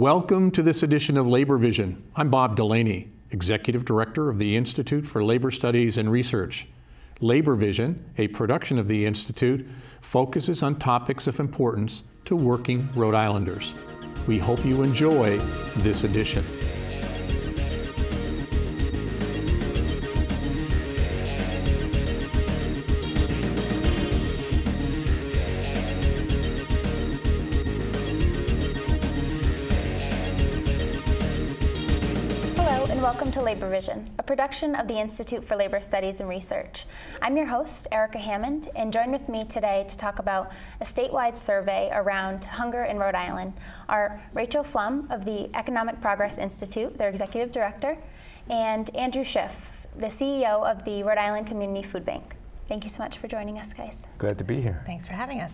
Welcome to this edition of Labor Vision. I'm Bob Delaney, Executive Director of the Institute for Labor Studies and Research. Labor Vision, a production of the Institute, focuses on topics of importance to working Rhode Islanders. We hope you enjoy this edition. Labor Vision, a production of the Institute for Labor Studies and Research. I'm your host, Erica Hammond, and join with me today to talk about a statewide survey around hunger in Rhode Island are Rachel Flum of the Economic Progress Institute, their executive director, and Andrew Schiff, the CEO of the Rhode Island Community Food Bank. Thank you so much for joining us, guys. Glad to be here. Thanks for having us.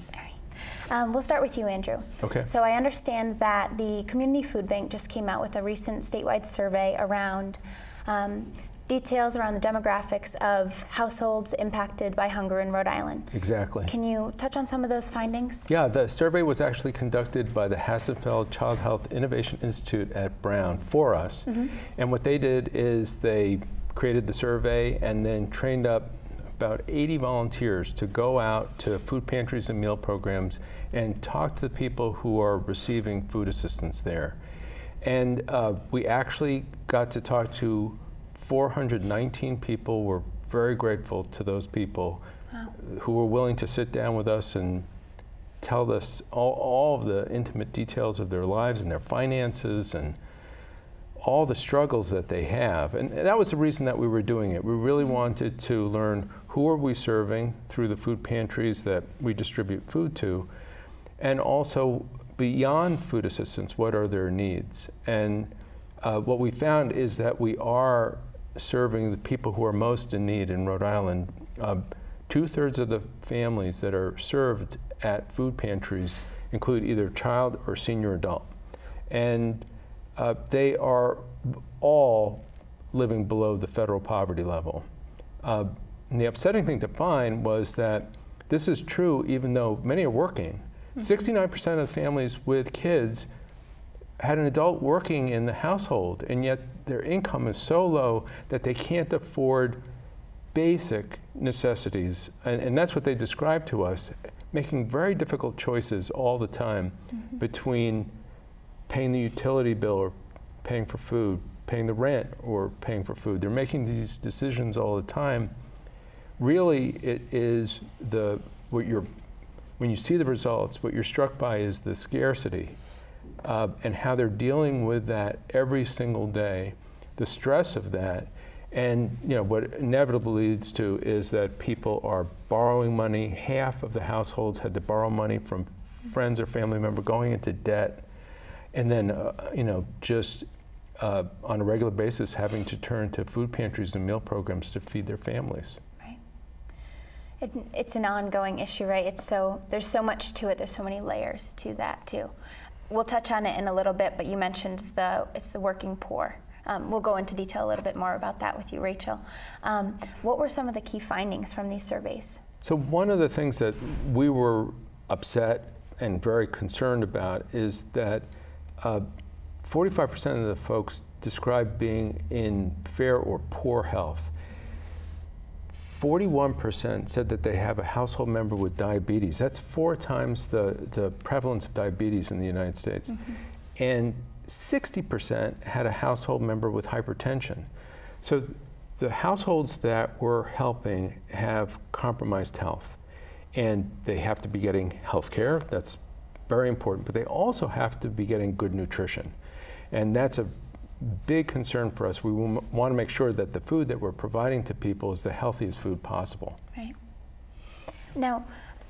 Um, we'll start with you, Andrew. Okay. So I understand that the Community Food Bank just came out with a recent statewide survey around um, details around the demographics of households impacted by hunger in Rhode Island. Exactly. Can you touch on some of those findings? Yeah, the survey was actually conducted by the Hassenfeld Child Health Innovation Institute at Brown for us. Mm-hmm. And what they did is they created the survey and then trained up about 80 volunteers to go out to food pantries and meal programs and talk to the people who are receiving food assistance there. And uh, we actually got to talk to 419 people. We're very grateful to those people wow. who were willing to sit down with us and tell us all, all, of the intimate details of their lives and their finances and all the struggles that they have. And that was the reason that we were doing it. We really mm-hmm. wanted to learn who are we serving through the food pantries that we distribute food to, and also beyond food assistance, what are their needs? And uh, what we found is that we are serving the people who are most in need in Rhode Island. Uh, Two thirds of the families that are served at food pantries include either child or senior adult. And uh, they are all living below the federal poverty level. Uh, and the upsetting thing to find was that this is true even though many are working. 69% of families with kids had an adult working in the household, and yet their income is so low that they can't afford basic necessities. And, and that's what they describe to us, making very difficult choices all the time mm-hmm. between paying the utility bill or paying for food, paying the rent or paying for food. They're making these decisions all the time. Really, it is the what you're when you see the results, what you're struck by is the scarcity uh, and how they're dealing with that every single day, the stress of that. And you know what inevitably leads to is that people are borrowing money. Half of the households had to borrow money from friends or family member, going into debt, and then uh, you know just uh, on a regular basis having to turn to food pantries and meal programs to feed their families. It, it's an ongoing issue, right? It's so there's so much to it. There's so many layers to that too. We'll touch on it in a little bit, but you mentioned the it's the working poor. Um, we'll go into detail a little bit more about that with you, Rachel. Um, what were some of the key findings from these surveys? So one of the things that we were upset and very concerned about is that uh, 45% of the folks describe being in fair or poor health. 41% said that they have a household member with diabetes. That's four times the, the prevalence of diabetes in the United States. Mm-hmm. And 60% had a household member with hypertension. So the households that we're helping have compromised health. And they have to be getting health care, that's very important, but they also have to be getting good nutrition. And that's a big concern for us. We want to make sure that the food that we're providing to people is the healthiest food possible. Right. Now,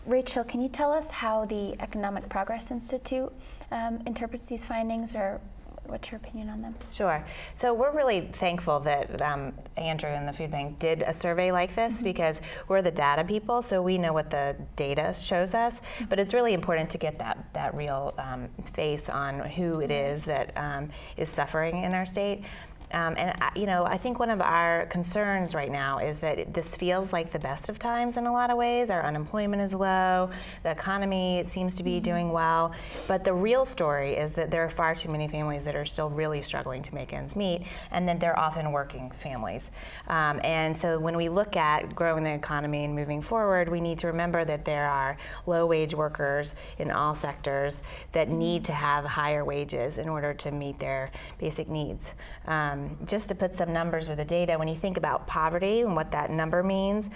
Rachel, can you tell us how the Economic Progress Institute um, interprets these findings or What's your opinion on them? Sure. So we're really thankful that um, Andrew and the Food Bank did a survey like this mm-hmm. because we're the data people, so we know what the data shows us. Mm-hmm. But it's really important to get that that real um, face on who it is that um, is suffering in our state. Um, and I, you know, I think one of our concerns right now is that this feels like the best of times in a lot of ways. Our unemployment is low, the economy seems to be mm-hmm. doing well, but the real story is that there are far too many families that are still really struggling to make ends meet, and that they're often working families. Um, and so when we look at growing the economy and moving forward, we need to remember that there are low-wage workers in all sectors that need to have higher wages in order to meet their basic needs. Um, um, just to put some numbers with the data, when you think about poverty and what that number means,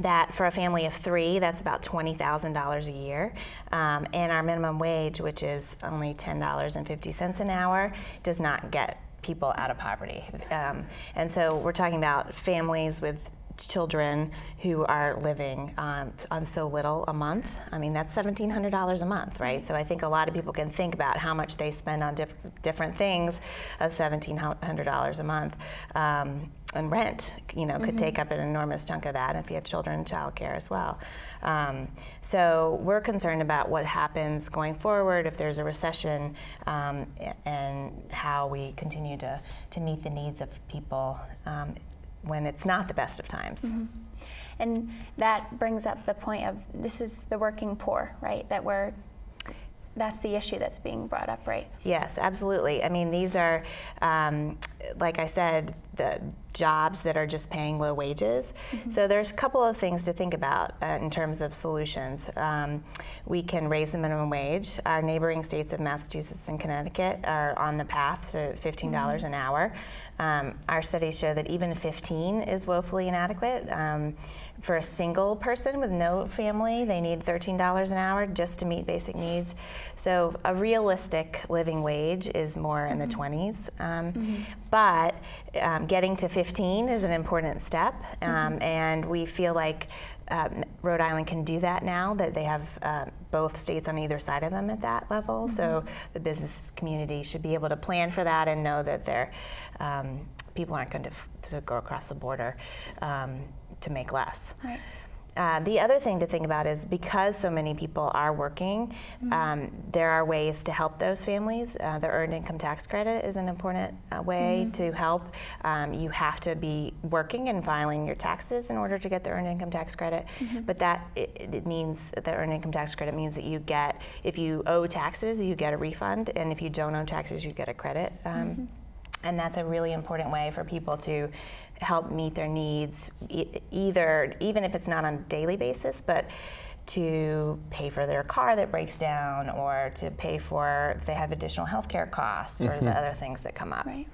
that for a family of three, that's about $20,000 a year. Um, and our minimum wage, which is only $10.50 an hour, does not get people out of poverty. Um, and so we're talking about families with children who are living um, on so little a month. I mean, that's $1,700 a month, right? So I think a lot of people can think about how much they spend on diff different things of $1,700 a month. Um, and rent, you know, could mm -hmm. take up an enormous chunk of that if you have children, childcare as well. Um, so we're concerned about what happens going forward if there's a recession um, and how we continue to, to meet the needs of people um, when it's not the best of times. Mm -hmm. And that brings up the point of this is the working poor, right? That we're that's the issue that's being brought up, right? Yes, absolutely. I mean, these are, um, like I said, the jobs that are just paying low wages. Mm -hmm. So there's a couple of things to think about uh, in terms of solutions. Um, we can raise the minimum wage. Our neighboring states of Massachusetts and Connecticut are on the path to $15 mm -hmm. an hour. Um, our studies show that even 15 is woefully inadequate. Um, for a single person with no family, they need $13 an hour just to meet basic needs. So a realistic living wage is more in the 20s. Mm -hmm. But um, getting to 15 is an important step, um, mm -hmm. and we feel like um, Rhode Island can do that now that they have uh, both states on either side of them at that level. Mm -hmm. So the business community should be able to plan for that and know that their um, people aren't going to, to, go across the border um, to make less. Right. Uh, the other thing to think about is because so many people are working, mm-hmm. um, there are ways to help those families. Uh, the earned income tax credit is an important uh, way mm-hmm. to help. Um, you have to be working and filing your taxes in order to get the earned income tax credit. Mm-hmm. But that it, it, means the earned income tax credit means that you get if you owe taxes, you get a refund, and if you don't owe taxes, you get a credit. Um, mm-hmm. And that's a really important way for people to help meet their needs, e either even if it's not on a daily basis, but to pay for their car that breaks down or to pay for if they have additional healthcare costs or mm -hmm. the mm-hmm. other things that come up. Right.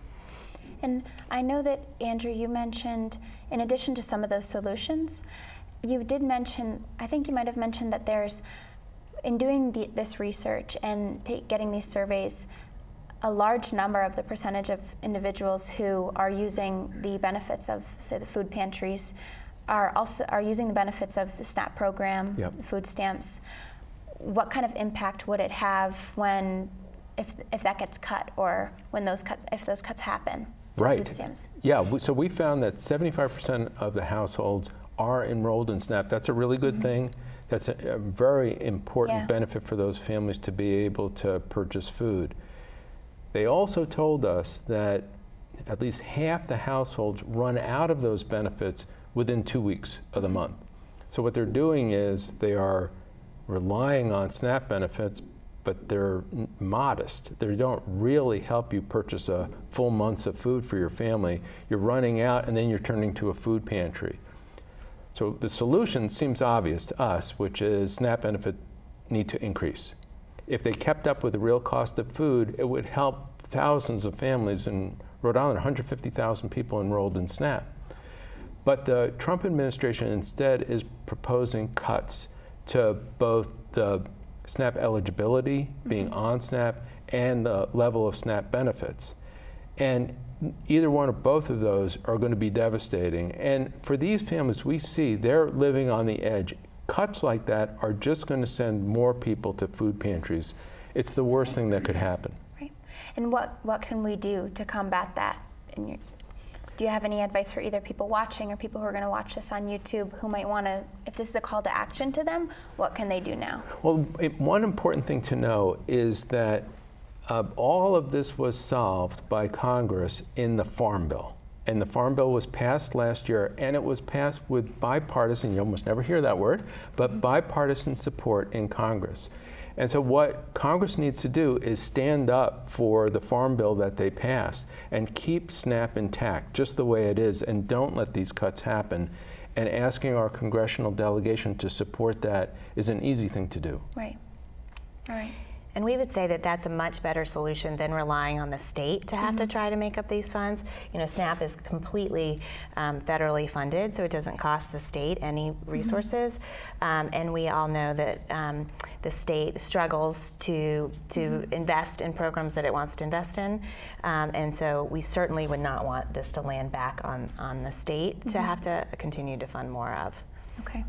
And I know that, Andrew, you mentioned, in addition to some of those solutions, you did mention, I think you might have mentioned that there's, in doing the, this research and getting these surveys, a large number of the percentage of individuals who are using the benefits of, say, the food pantries are also are using the benefits of the SNAP program, yep. the food stamps. What kind of impact would it have when, if, if that gets cut, or when those cuts, if those cuts happen? Right. Yeah. So we found that 75% of the households are enrolled in SNAP. That's a really good mm -hmm. thing. That's a, a very important yeah. benefit for those families to be able to purchase food. They also told us that at least half the households run out of those benefits within two weeks of the month. So what they're doing is they are relying on SNAP benefits, but they're modest. They don't really help you purchase a full month's of food for your family. You're running out and then you're turning to a food pantry. So the solution seems obvious to us, which is SNAP benefit need to increase if they kept up with the real cost of food, it would help thousands of families in Rhode Island, 150,000 people enrolled in SNAP. But the Trump administration instead is proposing cuts to both the SNAP eligibility, being mm -hmm. on SNAP, and the level of SNAP benefits. And either one or both of those are going to be devastating. And for these families, we see they're living on the edge cuts like that are just going to send more people to food pantries. It's the worst thing that could happen. Right. And what, what can we do to combat that? Your, do you have any advice for either people watching or people who are going to watch this on YouTube who might want to, if this is a call to action to them, what can they do now? Well, it, one important thing to know is that uh, all of this was solved by Congress in the Farm Bill. And the Farm Bill was passed last year, and it was passed with bipartisan, you almost never hear that word, but mm-hmm. bipartisan support in Congress. And so, what Congress needs to do is stand up for the Farm Bill that they passed and keep SNAP intact, just the way it is, and don't let these cuts happen. And asking our congressional delegation to support that is an easy thing to do. Right. All right. And we would say that that's a much better solution than relying on the state to have mm-hmm. to try to make up these funds. You know, SNAP is completely um, federally funded, so it doesn't cost the state any mm-hmm. resources. Mm-hmm. Um, and we all know that um, the state struggles to to mm-hmm. invest in programs that it wants to invest in, um, and so we certainly would not want this to land back on on the state to mm-hmm. have to continue to fund more of. Okay.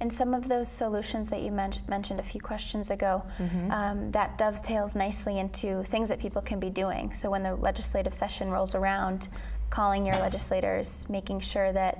And some of those solutions that you men mentioned a few questions ago, mm -hmm. um, that dovetails nicely into things that people can be doing. So when the legislative session rolls around, calling your legislators, making sure that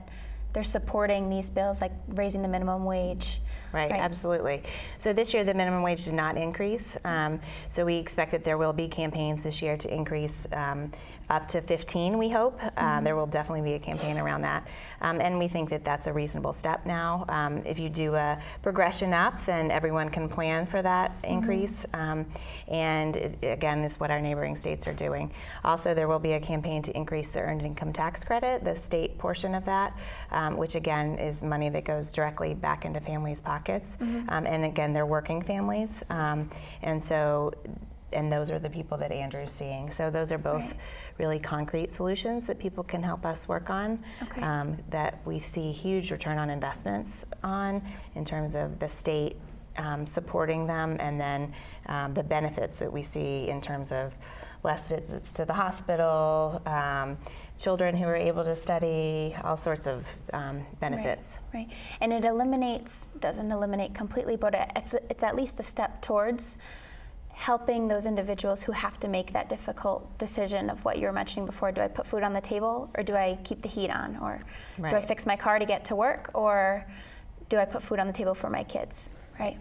they're supporting these bills like raising the minimum wage, Right, right, absolutely. So this year the minimum wage did not increase. Um, so we expect that there will be campaigns this year to increase um, up to 15, we hope. Uh, mm-hmm. there will definitely be a campaign around that. Um, and we think that that's a reasonable step now. Um, if you do a progression up, then everyone can plan for that mm-hmm. increase. Um, and it, again, it's what our neighboring states are doing. Also, there will be a campaign to increase the earned income tax credit, the state portion of that, um, which again is money that goes directly back into families' pockets. Mm-hmm. Um, and again, they're working families. Um, and so and those are the people that Andrew's seeing. So those are both right. really concrete solutions that people can help us work on. Okay. Um, that we see huge return on investments on in terms of the state um, supporting them, and then um, the benefits that we see in terms of less visits to the hospital, um, children who are able to study, all sorts of um, benefits. Right, right, and it eliminates doesn't eliminate completely, but it's it's at least a step towards helping those individuals who have to make that difficult decision of what you were mentioning before. Do I put food on the table or do I keep the heat on? Or right. do I fix my car to get to work or do I put food on the table for my kids? Right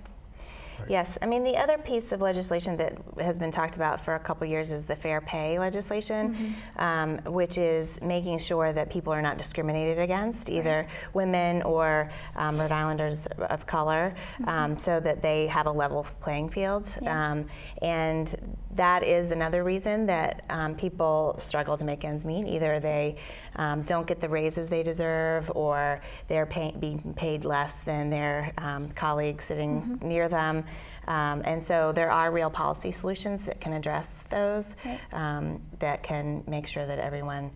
Right. Yes, I mean the other piece of legislation that has been talked about for a couple years is the fair pay legislation, mm-hmm. um, which is making sure that people are not discriminated against, either right. women or um, Rhode Islanders of color, mm-hmm. um, so that they have a level playing field. Yeah. Um, and that is another reason that um, people struggle to make ends meet. Either they um, don't get the raises they deserve, or they're pay- being paid less than their colleagues sitting mm-hmm. near them. Um, and so there are real policy solutions that can address those, right. um, that can make sure that everyone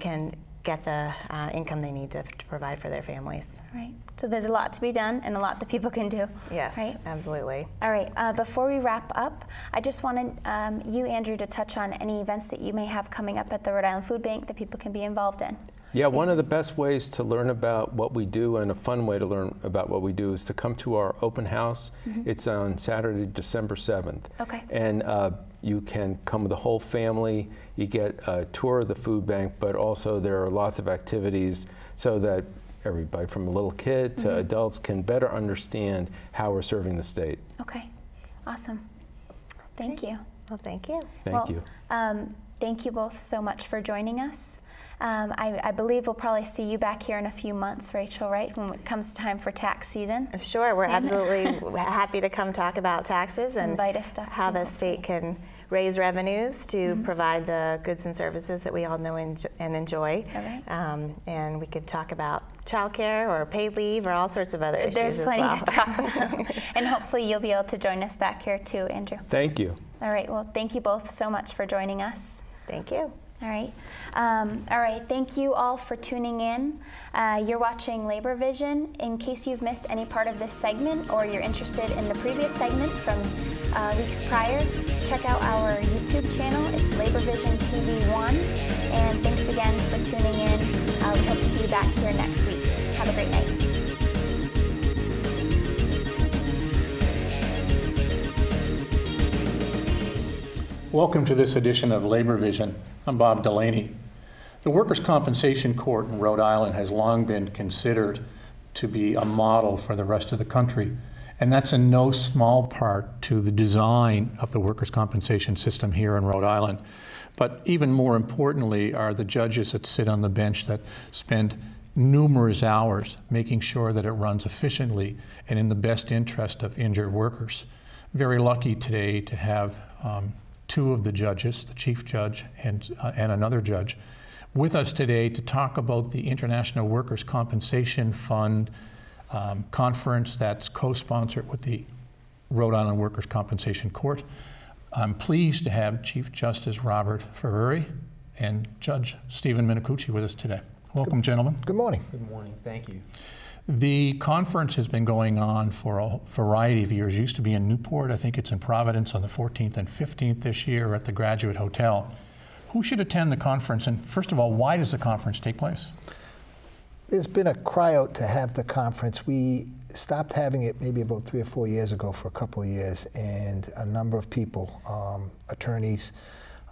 can get the uh, income they need to, to, provide for their families. Right. So there's a lot to be done and a lot that people can do. Yes, right? absolutely. All right. Uh, before we wrap up, I just wanted um, you, Andrew, to touch on any events that you may have coming up at the Rhode Island Food Bank that people can be involved in. Yeah, one of the best ways to learn about what we do and a fun way to learn about what we do is to come to our open house. Mm-hmm. It's on Saturday, December 7th. Okay. And uh, you can come with the whole family. You get a tour of the food bank, but also there are lots of activities so that everybody from a little kid to mm-hmm. adults can better understand how we're serving the state. Okay, awesome. Thank you. Well, thank you. Thank well, you. Um, thank you both so much for joining us. Um, I, I, believe we'll probably see you back here in a few months, Rachel, right? When it comes time for tax season. Sure, we're absolutely happy to come talk about taxes Some and stuff how the state can raise revenues to mm-hmm. provide the goods and services that we all know and enjoy. Right. Um, and we could talk about childcare or paid leave or all sorts of other issues There's plenty well. to talk about. and hopefully you'll be able to join us back here too, Andrew. Thank you. All right, well, thank you both so much for joining us. Thank you. All right. Um, all right. Thank you all for tuning in. Uh, you're watching Labor Vision. In case you've missed any part of this segment or you're interested in the previous segment from uh, weeks prior, check out our YouTube channel. It's Labor Vision TV 1. And thanks again for tuning in. We hope to see you back here next week. Have a great night. Welcome to this edition of Labor Vision. I'm Bob Delaney. The Workers' Compensation Court in Rhode Island has long been considered to be a model for the rest of the country. And that's in no small part to the design of the workers' compensation system here in Rhode Island. But even more importantly are the judges that sit on the bench that spend numerous hours making sure that it runs efficiently and in the best interest of injured workers. Very lucky today to have um, two of the judges, the chief judge and, uh, and another judge, with us today to talk about the International Workers' Compensation Fund um, conference that's co-sponsored with the Rhode Island Workers' Compensation Court. I'm pleased to have Chief Justice Robert F. Arrigan and Judge Stephen Minicucci with us today. Welcome, gentlemen. Good morning. Good morning. Thank you. The conference has been going on for a variety of years. It used to be in Newport. I think it's in Providence on the 14th and 15th this year at the Graduate Hotel. Who should attend the conference? And first of all, why does the conference take place? There's been a cry out to have the conference. We stopped having it maybe about three or four years ago for a couple of years, and a number of people, um, attorneys,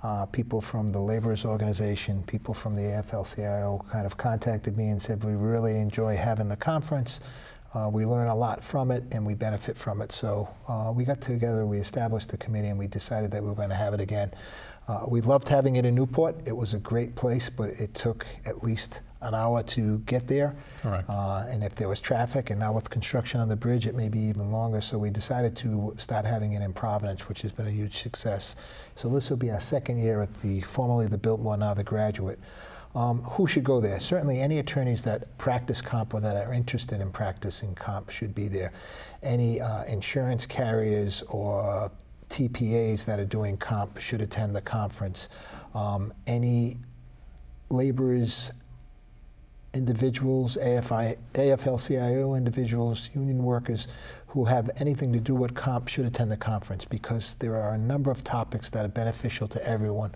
uh, people from the laborers organization, people from the AFL-CIO kind of contacted me and said, we really enjoy having the conference. Uh, we learn a lot from it and we benefit from it. So uh, we got together, we established a committee, and we decided that we were going to have it again. Uh, we loved having it in Newport. It was a great place, but it took at least an hour to get there. Correct. Uh, and if there was traffic, and now with construction on the bridge, it may be even longer. So we decided to start having it in Providence, which has been a huge success. So this will be our second year at the formerly the Biltmore, now the Graduate. Um, who should go there? Certainly, any attorneys that practice comp or that are interested in practicing comp should be there. Any uh, insurance carriers or TPAs that are doing comp should attend the conference. Um, any laborers individuals, AFL-CIO individuals, union workers who have anything to do with comp should attend the conference because there are a number of topics that are beneficial to everyone.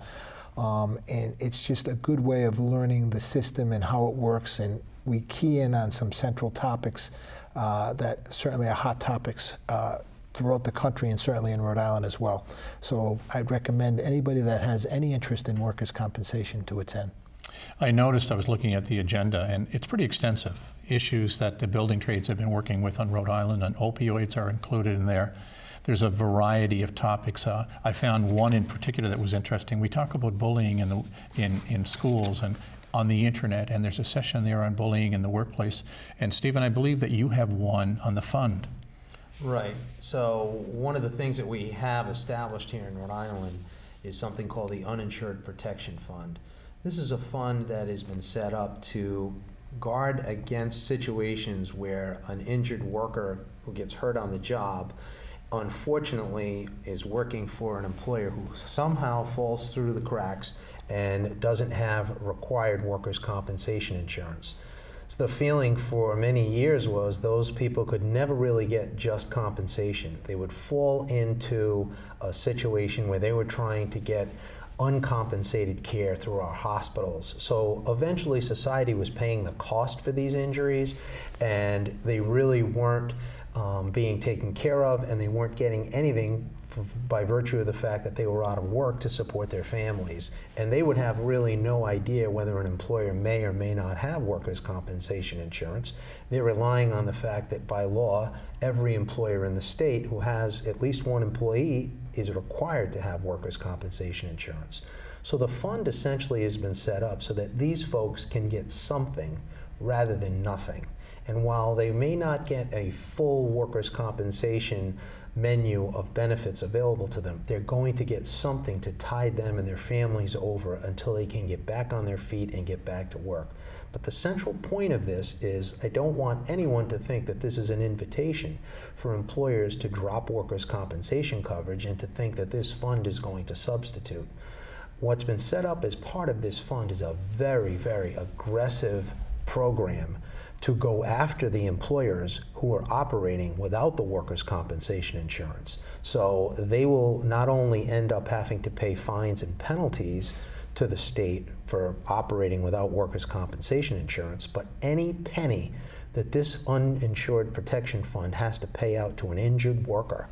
Um, and it's just a good way of learning the system and how it works. And we key in on some central topics uh, that certainly are hot topics uh, throughout the country and certainly in Rhode Island as well. So I'd recommend anybody that has any interest in workers' compensation to attend. I noticed I was looking at the agenda, and it's pretty extensive. Issues that the building trades have been working with on Rhode Island, and opioids are included in there. There's a variety of topics. Uh, I found one in particular that was interesting. We talk about bullying in, the, in, in schools and on the internet, and there's a session there on bullying in the workplace. And Stephen, I believe that you have one on the fund. Right. So one of the things that we have established here in Rhode Island is something called the Uninsured Protection Fund. This is a fund that has been set up to guard against situations where an injured worker who gets hurt on the job unfortunately is working for an employer who somehow falls through the cracks and doesn't have required workers' compensation insurance. So the feeling for many years was those people could never really get just compensation. They would fall into a situation where they were trying to get uncompensated care through our hospitals. So eventually society was paying the cost for these injuries and they really weren't um, being taken care of and they weren't getting anything by virtue of the fact that they were out of work to support their families. And they would have really no idea whether an employer may or may not have workers' compensation insurance. They're relying on the fact that by law, every employer in the state who has at least one employee is required to have workers' compensation insurance. So the fund essentially has been set up so that these folks can get something rather than nothing. And while they may not get a full workers' compensation menu of benefits available to them, they're going to get something to tide them and their families over until they can get back on their feet and get back to work. But the central point of this is I don't want anyone to think that this is an invitation for employers to drop workers' compensation coverage and to think that this fund is going to substitute. What's been set up as part of this fund is a very, very aggressive program to go after the employers who are operating without the workers' compensation insurance. So they will not only end up having to pay fines and penalties to the state for operating without workers' compensation insurance, but any penny that this uninsured protection fund has to pay out to an injured worker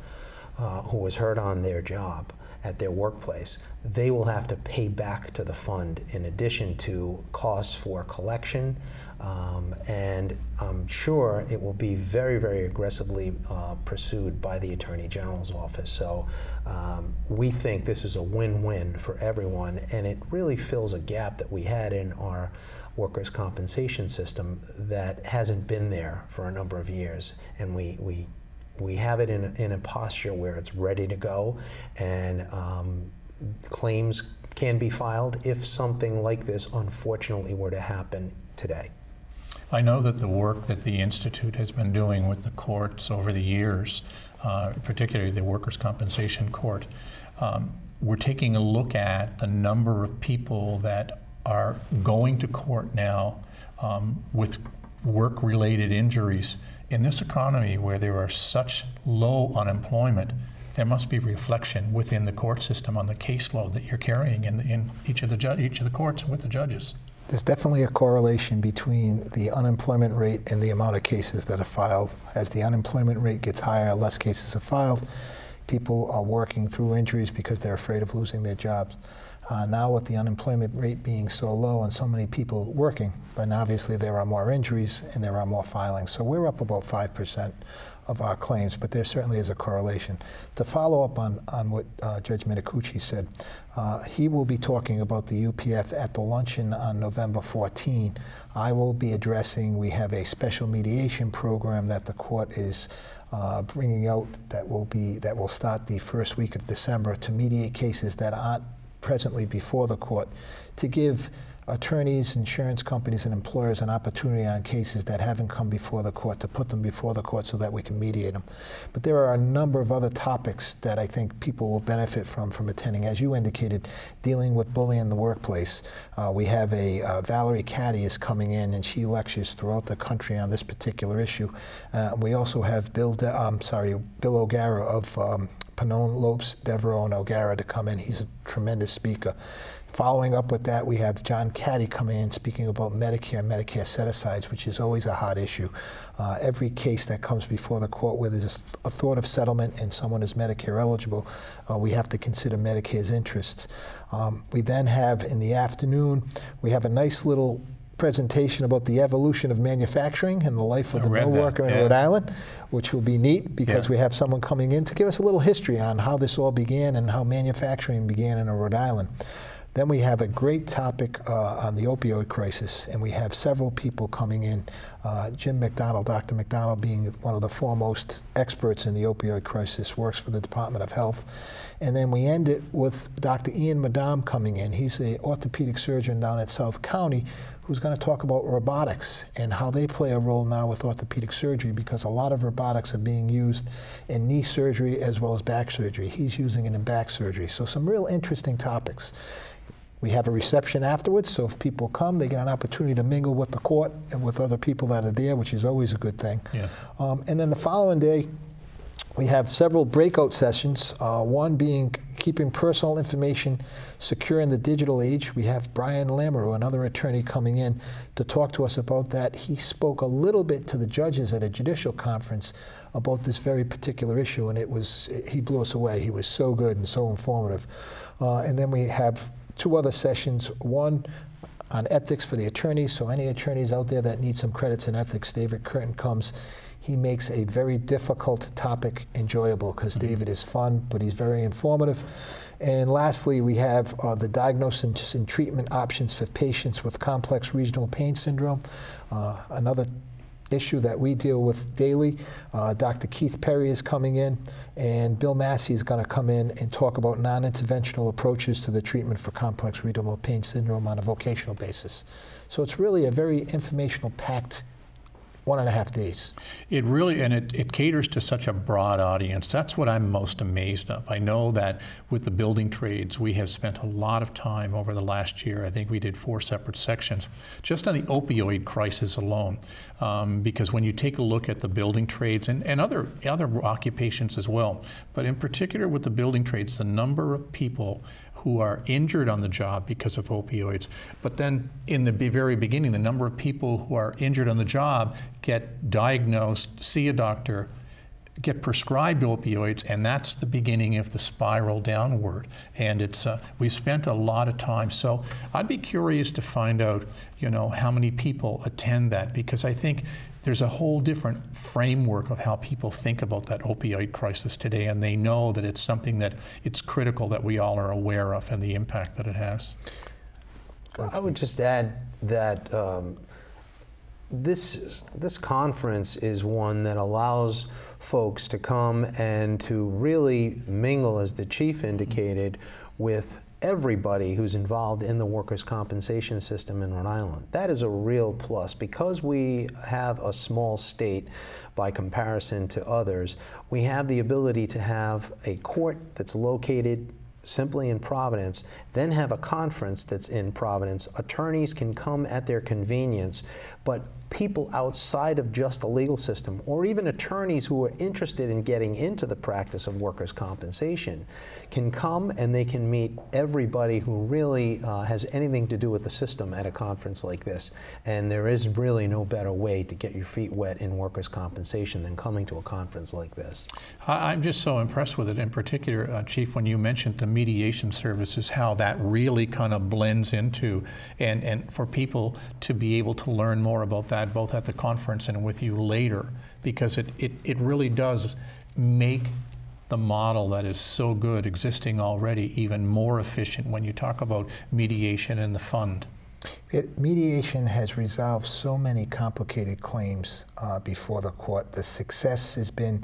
uh, who was hurt on their job at their workplace, they will have to pay back to the fund in addition to costs for collection, Um, and I'm sure it will be very, very aggressively uh, pursued by the Attorney General's office. So um, we think this is a win-win for everyone, and it really fills a gap that we had in our workers' compensation system that hasn't been there for a number of years. And we, we, we have it in a, in a posture where it's ready to go, and um, claims can be filed if something like this unfortunately were to happen today. I know that the work that the Institute has been doing with the courts over the years, uh, particularly the Workers' Compensation Court, um, we're taking a look at the number of people that are going to court now um, with work related injuries. In this economy where there are such low unemployment, there must be reflection within the court system on the caseload that you're carrying in, the, in each, of the each of the courts with the judges. There's definitely a correlation between the unemployment rate and the amount of cases that are filed. As the unemployment rate gets higher, less cases are filed. People are working through injuries because they're afraid of losing their jobs. Uh, now, with the unemployment rate being so low and so many people working, then obviously there are more injuries and there are more filings. So we're up about 5% of our claims, but there certainly is a correlation. To follow up on, on what uh, Judge Minicucci said, uh, he will be talking about the UPF at the luncheon on November 14. I will be addressing, we have a special mediation program that the court is uh, bringing out that will be that will start the first week of December to mediate cases that aren't presently before the court to give attorneys, insurance companies, and employers an opportunity on cases that haven't come before the court to put them before the court so that we can mediate them. But there are a number of other topics that I think people will benefit from from attending. As you indicated, dealing with bullying in the workplace. Uh, we have a uh, Valerie Caddy is coming in and she lectures throughout the country on this particular issue. Uh, we also have Bill, De- um, sorry, Bill O'Gara of um, Pannone, Lopes, Devereaux, and O'Gara to come in. He's a tremendous speaker. Following up with that, we have John Caddy coming in speaking about Medicare and Medicare set-asides, which is always a hot issue. Uh, every case that comes before the court where there's a thought of settlement and someone is Medicare eligible, uh, we have to consider Medicare's interests. Um, we then have in the afternoon, we have a nice little presentation about the evolution of manufacturing and the life of I the mill worker in yeah. Rhode Island, which will be neat because Yeah. we have someone coming in to give us a little history on how this all began and how manufacturing began in Rhode Island. Then we have a great topic uh, on the opioid crisis, and we have several people coming in. Uh, Jim McDonald, Dr. McDonald, being one of the foremost experts in the opioid crisis, works for the Department of Health. And then we end it with Dr. Ian Madom coming in. He's an orthopedic surgeon down at South County who's going to talk about robotics and how they play a role now with orthopedic surgery because a lot of robotics are being used in knee surgery as well as back surgery. He's using it in back surgery. So, some real interesting topics. We have a reception afterwards, so if people come, they get an opportunity to mingle with the court and with other people that are there, which is always a good thing. Yeah. Um, and then the following day, we have several breakout sessions, uh, one being keeping personal information secure in the digital age. We have Brian Lamoureux, another attorney, coming in to talk to us about that. He spoke a little bit to the judges at a judicial conference about this very particular issue, and it was he blew us away. He was so good and so informative. Uh, and then we have two other sessions, one on ethics for the attorneys. So any attorneys out there that need some credits in ethics, David Curtin comes. He makes a very difficult topic enjoyable because David is fun, but he's very informative. And lastly, we have uh, the diagnosis and treatment options for patients with complex regional pain syndrome. Uh, another issue that we deal with daily. Uh, Dr. Keith Perry is coming in, and Bill Massey is going to come in and talk about non interventional approaches to the treatment for complex regional pain syndrome on a vocational basis. So it's really a very informational packed one and a half days. It really, and it, it caters to such a broad audience. That's what I'm most amazed of. I know that with the building trades, we have spent a lot of time over the last year. I think we did four separate sections just on the opioid crisis alone. Um, because when you take a look at the building trades and, and other, other occupations as well, but in particular with the building trades, the number of people who are injured on the job because of opioids. But then in the very beginning, the number of people who are injured on the job get diagnosed, see a doctor, get prescribed opioids, and that's the beginning of the spiral downward. And it's uh, we spent a lot of time. So I'd be curious to find out, you know, how many people attend that because I think there's a whole different framework of how people think about that opioid crisis today, and they know that it's something that it's critical that we all are aware of and the impact that it has. I would just add that um, this this conference is one that allows folks to come and to really mingle, as the chief indicated, with everybody who's involved in the workers' compensation system in Rhode Island. That is a real plus. Because we have a small state by comparison to others, we have the ability to have a court that's located simply in Providence, then have a conference that's in Providence. Attorneys can come at their convenience, but people outside of just the legal system, or even attorneys who are interested in getting into the practice of workers' compensation, can come and they can meet everybody who really uh, has anything to do with the system at a conference like this. And there is really no better way to get your feet wet in workers' compensation than coming to a conference like this. I'm just so impressed with it. In particular, uh, Chief, when you mentioned the mediation services, how that really kind of blends into, and, and for people to be able to learn more about that both at the conference and with you later because it, it, it really does make the model that is so good existing already even more efficient when you talk about mediation and the fund. It, mediation has resolved so many complicated claims uh, before the court. The success has been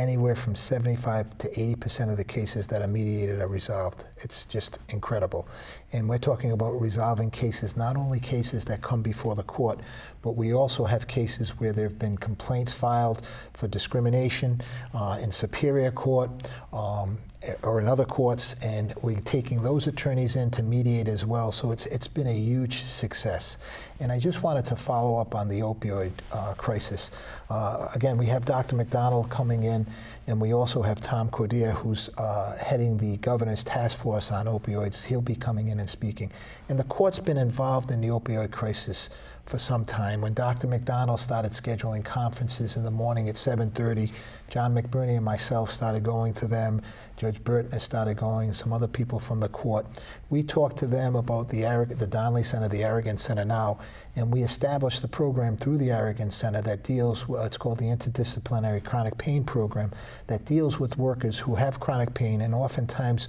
anywhere from 75 to 80% of the cases that are mediated are resolved. It's just incredible. And we're talking about resolving cases, not only cases that come before the court, but we also have cases where there have been complaints filed for discrimination uh, in Superior Court um, or in other courts, and we're taking those attorneys in to mediate as well. So it's, it's been a huge success. And I just wanted to follow up on the opioid uh, crisis. Uh, again, we have Dr. McDonald coming in, and we also have Tom Coderre, who's uh, heading the governor's task force on opioids. He'll be coming in and speaking. And the court's been involved in the opioid crisis for some time. When Dr. McDonald started scheduling conferences in the morning at 7.30, John McBurney and myself started going to them. Judge Burton has started going, some other people from the court. We talked to them about the, the Donley Center, the Arrigan Center now, and we established the program through the Arrigan Center that deals, with, it's called the Interdisciplinary Chronic Pain Program, that deals with workers who have chronic pain and oftentimes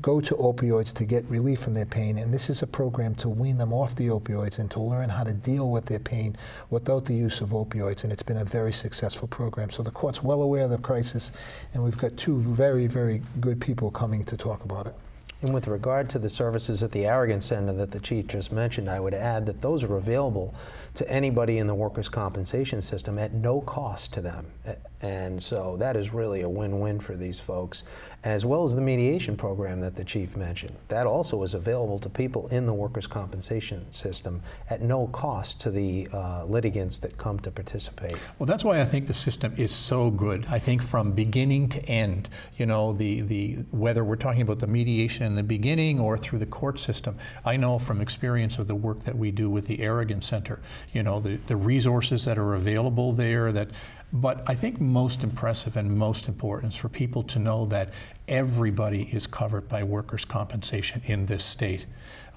go to opioids to get relief from their pain, and this is a program to wean them off the opioids and to learn how to deal with their pain without the use of opioids, and it's been a very successful program. So the court's well aware of the crisis, and we've got two very, very good people coming to talk about it. And with regard to the services at the Arrigan Center that the chief just mentioned, I would add that those are available to anybody in the workers' compensation system at no cost to them. And so that is really a win-win for these folks, as well as the mediation program that the chief mentioned. That also is available to people in the workers' compensation system at no cost to the uh, litigants that come to participate. Well, that's why I think the system is so good. I think from beginning to end, you know, the, the whether we're talking about the mediation in the beginning or through the court system, I know from experience of the work that we do with the Arrigan Center, you know, the, the resources that are available there that but I think most impressive and most important is for people to know that everybody is covered by workers' compensation in this state.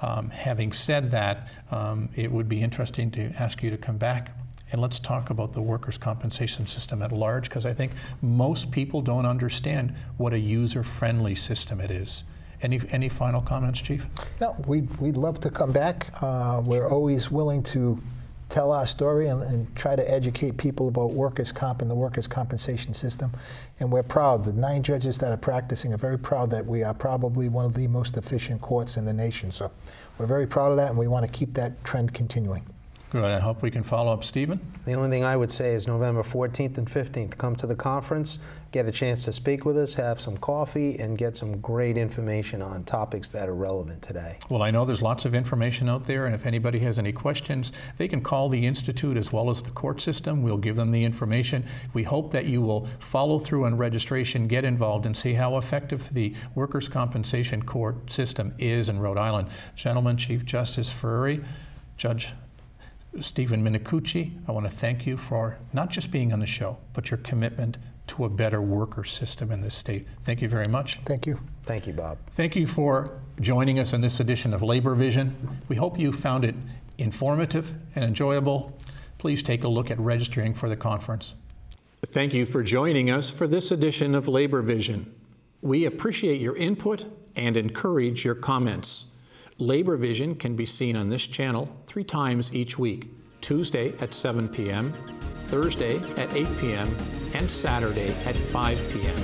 Um, having said that, um, it would be interesting to ask you to come back and let's talk about the workers' compensation system at large because I think most people don't understand what a user friendly system it is. Any, any final comments, Chief? No, we'd, we'd love to come back. Uh, we're always willing to tell our story and, and, try to educate people about workers' comp and the workers' compensation system. And we're proud. The nine judges that are practicing are very proud that we are probably one of the most efficient courts in the nation. So we're very proud of that, and we want to keep that trend continuing. Good. I hope we can follow up, Stephen. The only thing I would say is November 14th and 15th, come to the conference, get a chance to speak with us, have some coffee, and get some great information on topics that are relevant today. Well, I know there's lots of information out there, and if anybody has any questions, they can call the Institute as well as the court system. We'll give them the information. We hope that you will follow through on registration, get involved, and see how effective the workers' compensation court system is in Rhode Island. Gentlemen, Chief Justice Furey, Judge Stephen Minicucci, I want to thank you for not just being on the show, but your commitment to a better worker system in this state. Thank you very much. Thank you. Thank you, Bob. Thank you for joining us in this edition of Labor Vision. We hope you found it informative and enjoyable. Please take a look at registering for the conference. Thank you for joining us for this edition of Labor Vision. We appreciate your input and encourage your comments. Labor Vision can be seen on this channel three times each week Tuesday at 7 p.m., Thursday at 8 p.m., and Saturday at 5 p.m.